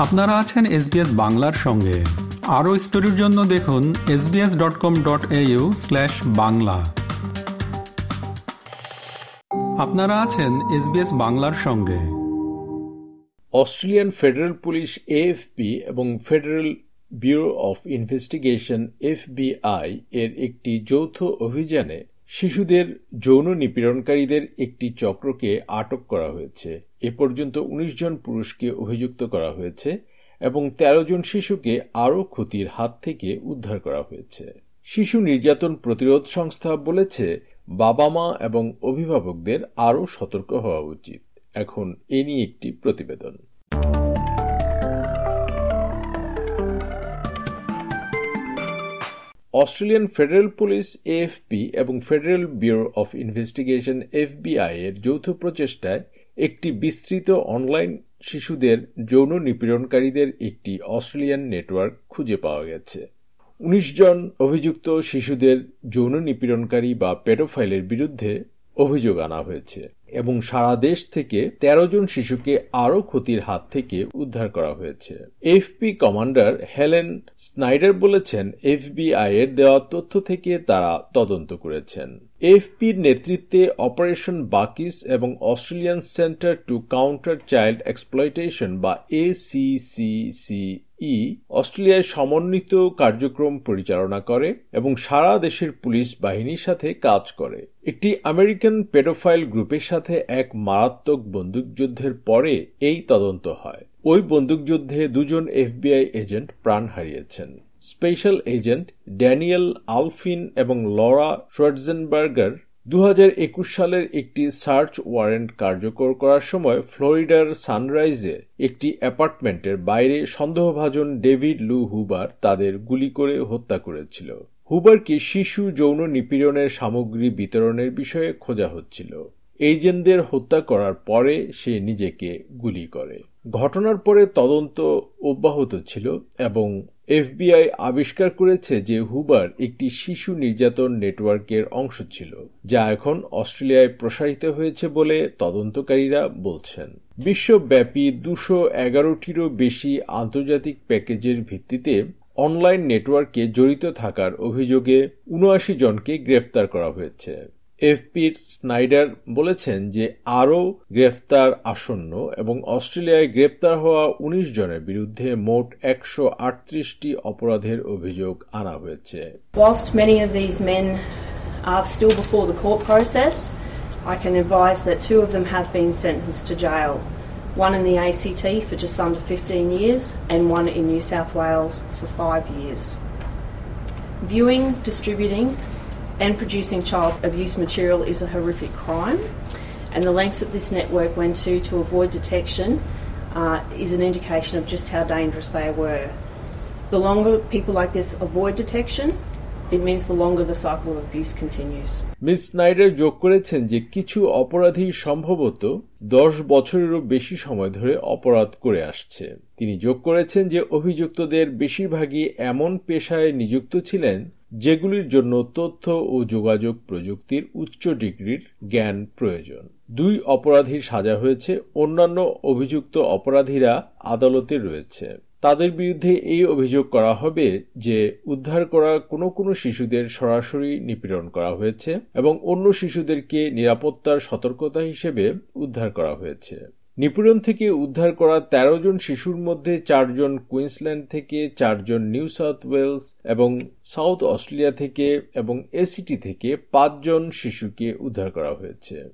আপনারা আছেন এসবিএস বাংলার সঙ্গে। আরও স্টোরির জন্য দেখুন SBS dot com dot au slash Bangla. আপনারা আছেন এসবিএস বাংলার সঙ্গে। অস্ট্রেলিয়ান ফেডারেল পুলিশ এএফপি এবং federal bureau of investigation FBI এর একটি যৌথ অভিযানে শিশুদের যৌন নিপীড়নকারীদের একটি চক্রকে আটক করা হয়েছে। এ পর্যন্ত ১৯ জন পুরুষকে অভিযুক্ত করা হয়েছে এবং ১৩ জন শিশুকে আরও ক্ষতির হাত থেকে উদ্ধার করা হয়েছে। শিশু নির্যাতন প্রতিরোধ সংস্থা বলেছে, বাবা মা এবং অভিভাবকদের আরও সতর্ক হওয়া উচিত। এখন এ নিয়ে একটি প্রতিবেদন। অস্ট্রেলিয়ান ফেডারেল পুলিশ, এএফপি, এবং federal bureau of investigation, FBI এর যৌথ প্রচেষ্টায় একটি বিস্তৃত অনলাইন শিশুদের যৌন নিপীড়নকারীদের একটি অস্ট্রেলিয়ান নেটওয়ার্ক খুঁজে পাওয়া গেছে। উনিশ জন অভিযুক্ত শিশুদের যৌন নিপীড়নকারী বা পেডোফাইলের বিরুদ্ধে অভিযোগ আনা হয়েছে এবং সারা দেশ থেকে ১৩ জন শিশুকে আরও ক্ষতির হাত থেকে উদ্ধার করা হয়েছে। এফপি কমান্ডার হেলেন স্নাইডার বলেছেন, এফবিআই এর দেওয়া তথ্য থেকে তারা তদন্ত করেছেন। এফপির নেতৃত্বে অপারেশন বাকিস এবং Australian centre to counter child exploitation বা এসিসিসি ই অস্ট্রেলিয়ায় সমন্বিত কার্যক্রম পরিচালনা করে এবং সারা দেশের পুলিশ বাহিনীর সাথে কাজ করে। একটি আমেরিকান পেডোফাইল গ্রুপের সাথে এক মারাত্মক বন্দুকযুদ্ধের পরে এই তদন্ত হয়। ওই বন্দুকযুদ্ধে দুজন এফবিআই এজেন্ট প্রাণ হারিয়েছেন। স্পেশাল এজেন্ট ড্যানিয়েল আলফিন এবং লরা শোয়ার্জেনবার্গার দু হাজার একুশ সালের একটি সার্চ ওয়ারেন্ট কার্যকর করার সময় ফ্লোরিডার সানরাইজে একটি অ্যাপার্টমেন্টের বাইরে সন্দেহভাজন ডেভিড লু হুবার তাদের গুলি করে হত্যা করেছিল। হুবারকে শিশু যৌন নিপীড়নের সামগ্রী বিতরণের বিষয়ে খোঁজা হচ্ছিল। এজেন্টদের হত্যা করার পরে সে নিজেকে গুলি করে। ঘটনার পরে তদন্ত অব্যাহত ছিল এবং এফবিআই আবিষ্কার করেছে যে হুবার একটি শিশু নির্যাতন নেটওয়ার্কের অংশ ছিল, যা এখন অস্ট্রেলিয়ায় প্রসারিত হয়েছে বলে তদন্তকারীরা বলছেন। বিশ্বব্যাপী দুশো এগারোটিরও বেশি আন্তর্জাতিক প্যাকেজের ভিত্তিতে অনলাইন নেটওয়ার্কে জড়িত থাকার অভিযোগে উনআশি জনকে গ্রেফতার করা হয়েছে। এফপির স্নাইডার বলেছেন যে আরও গ্রেফতার আসন্ন এবং অস্ট্রেলিয়ায় গ্রেপ্তার হওয়া ১৯ জনের বিরুদ্ধে মোট একশো আটত্রিশটি অপরাধের অভিযোগ আনা হয়েছে Whilst many of these men are still before the court process, I can advise that two of them have been sentenced to jail. One in the ACT for just under 15 years, and one in New South Wales for five years. Viewing, distributing, and producing child abuse material is a horrific crime, and the lengths that this network went to to avoid detection uh, is an indication of just how dangerous they were. The longer people like this avoid detection, it means the longer the cycle of abuse continues. Miss Snyder যোগ করেছেন যে কিছু অপরাধী সম্ভবত দশ বছরেরও বেশি সময় ধরে অপরাধ করে আসছে তিনি যোগ করেছেন যে অভিযুক্তদের বেশিরভাগই এমন পেশায় নিযুক্ত ছিলেন যেগুলির জন্য তথ্য ও যোগাযোগ প্রযুক্তির উচ্চ ডিগ্রির জ্ঞান প্রয়োজন। দুই অপরাধীর সাজা হয়েছে, অন্যান্য অভিযুক্ত অপরাধীরা আদালতে রয়েছে। তাদের বিরুদ্ধে এই অভিযোগ করা হবে যে উদ্ধার করা কোনো কোনো শিশুদের সরাসরি নিপীড়ন করা হয়েছে এবং অন্য শিশুদেরকে নিরাপত্তার সতর্কতা হিসেবে উদ্ধার করা হয়েছে। নিপীড়ন থেকে উদ্ধার করা ১৩ জন শিশুর মধ্যে চারজন কুইন্সল্যান্ড থেকে চারজন নিউ সাউথ ওয়েলস এবং সাউথ অস্ট্রেলিয়া থেকে এবং এসিটি থেকে পাঁচজন শিশুকে উদ্ধার করা হয়েছে।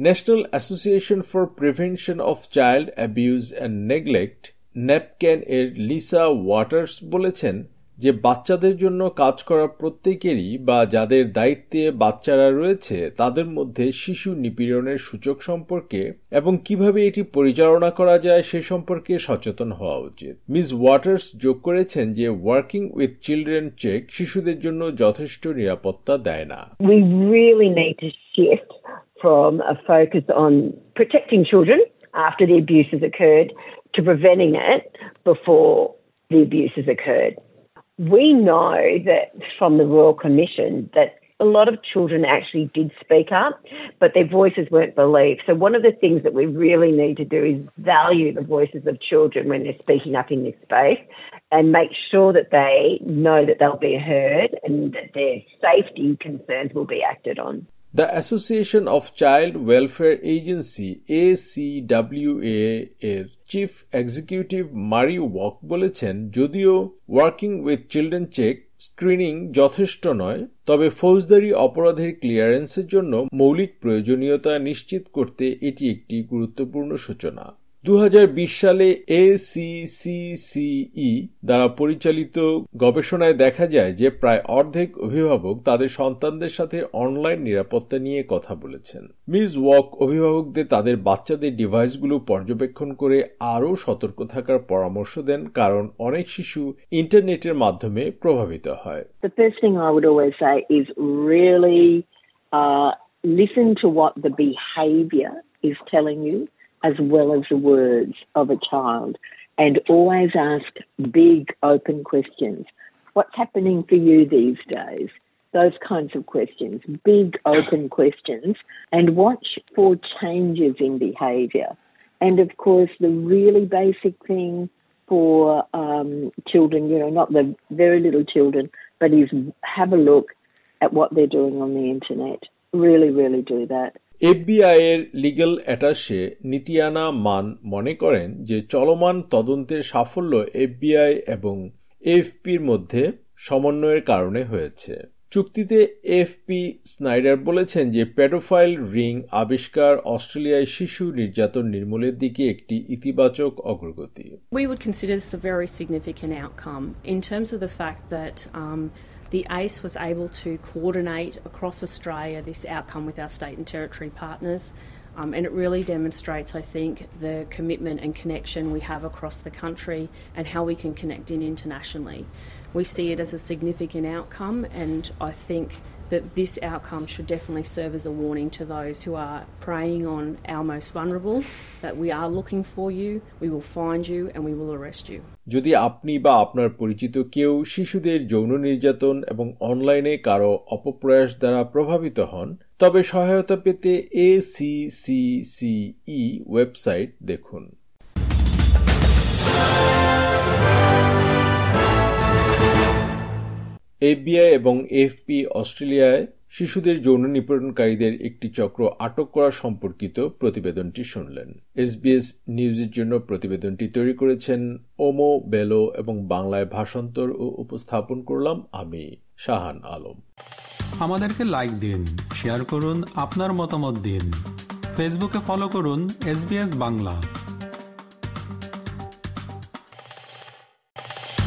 National association for prevention of child abuse and neglect NAPCAN এর লিসা ওয়াটার্স বলেছেন যে বাচ্চাদের জন্য কাজ করা প্রত্যেকেরই বা যাদের দায়িত্বে বাচ্চারা রয়েছে, তাদের মধ্যে শিশু নিপীড়নের সূচক সম্পর্কে এবং কীভাবে এটি পরিচালনা করা যায় সে সম্পর্কে সচেতন হওয়া উচিত মিস ওয়াটার্স যোগ করেছেন যে ওয়ার্কিং উইথ চিলড্রেন চেক শিশুদের জন্য যথেষ্ট নিরাপত্তা দেয় না after the abuse has occurred to preventing it before the abuse has occurred. We know that from the Royal Commission that a lot of children actually did speak up, but their voices weren't believed. So, one of the things that we really need to do is value the voices of children when they're speaking up in this space and make sure that they know that they'll be heard and that their safety concerns will be acted on. The Association of Child Welfare Agency এ এর chief executive মারি walk বলেছেন, যদিও working with children check screening যথেষ্ট নয়, তবে ফৌজদারি অপরাধের ক্লিয়ারেন্সের জন্য মৌলিক প্রয়োজনীয়তা নিশ্চিত করতে এটি একটি গুরুত্বপূর্ণ সূচনা। দু হাজার বিশ সালে এসিসিসিই দ্বারা পরিচালিত গবেষণায় দেখা যায় যে প্রায় অর্ধেক অভিভাবক তাদের সন্তানদের সাথে অনলাইন নিরাপত্তা নিয়ে কথা বলেছেন। মিস ওয়াক অভিভাবকদের তাদের বাচ্চাদের ডিভাইসগুলো পর্যবেক্ষণ করে আরও সতর্ক থাকার পরামর্শ দেন কারণ অনেক শিশু ইন্টারনেটের মাধ্যমে প্রভাবিত হয়। Uh, listen to what the behaviour is telling you. As well as the words of a child and always ask big open questions. What's happening for you these days? Those kinds of questions, big open questions, and watch for changes in behaviour. And of course, the really basic thing for um, children, you know, not the very little children, but is have a look at what they're doing on the internet. Really, really do that. FBI এর legal attache নিতিয়ানা মান মনে করেন যে চলমান তদন্তের সাফল্য FBI এবং এফপির মধ্যে সমন্বয়ের কারণে হয়েছে। চুক্তিতে এফপি স্নাইডার বলেছেন যে প্যাডোফাইল রিং আবিষ্কার অস্ট্রেলিয়ায় শিশু নির্যাতন নির্মূলের দিকে একটি ইতিবাচক অগ্রগতি। We would consider this a very significant outcome in terms of the the ACE was able to coordinate across Australia this outcome with our state and territory partners. Um, and it really demonstrates, I think, the commitment and connection we have across the country and how we can connect in internationally. We see it as a significant outcome, and I think that this outcome should definitely serve as a warning to those who are preying on our most vulnerable that we are looking for you, we will find you, and we will arrest you. যদি আপনি বা আপনার পরিচিত কেউ শিশুদের যৌন নির্যাতন এবং অনলাইনে কারও অপপ্রয়াস দ্বারা প্রভাবিত হন তবে সহায়তা পেতে এসিসিসিই ওয়েবসাইট দেখুন এফবিআই এবং এফপি অস্ট্রেলিয়ায় শিশুদের যৌন নিপীড়নকারীদের একটি চক্র আটক করা সম্পর্কিত প্রতিবেদনটি শুনলেন। এসবিএস নিউজের জন্য প্রতিবেদনটি তৈরি করেছেন ওমো বেলো এবং বাংলায় ভাষান্তর ও উপস্থাপন করলাম আমি, শাহান আলম। আমাদেরকে লাইক দিন শেয়ার করুন, আপনার মতামত দিন। ফেসবুকে ফলো করুন এস বাংলা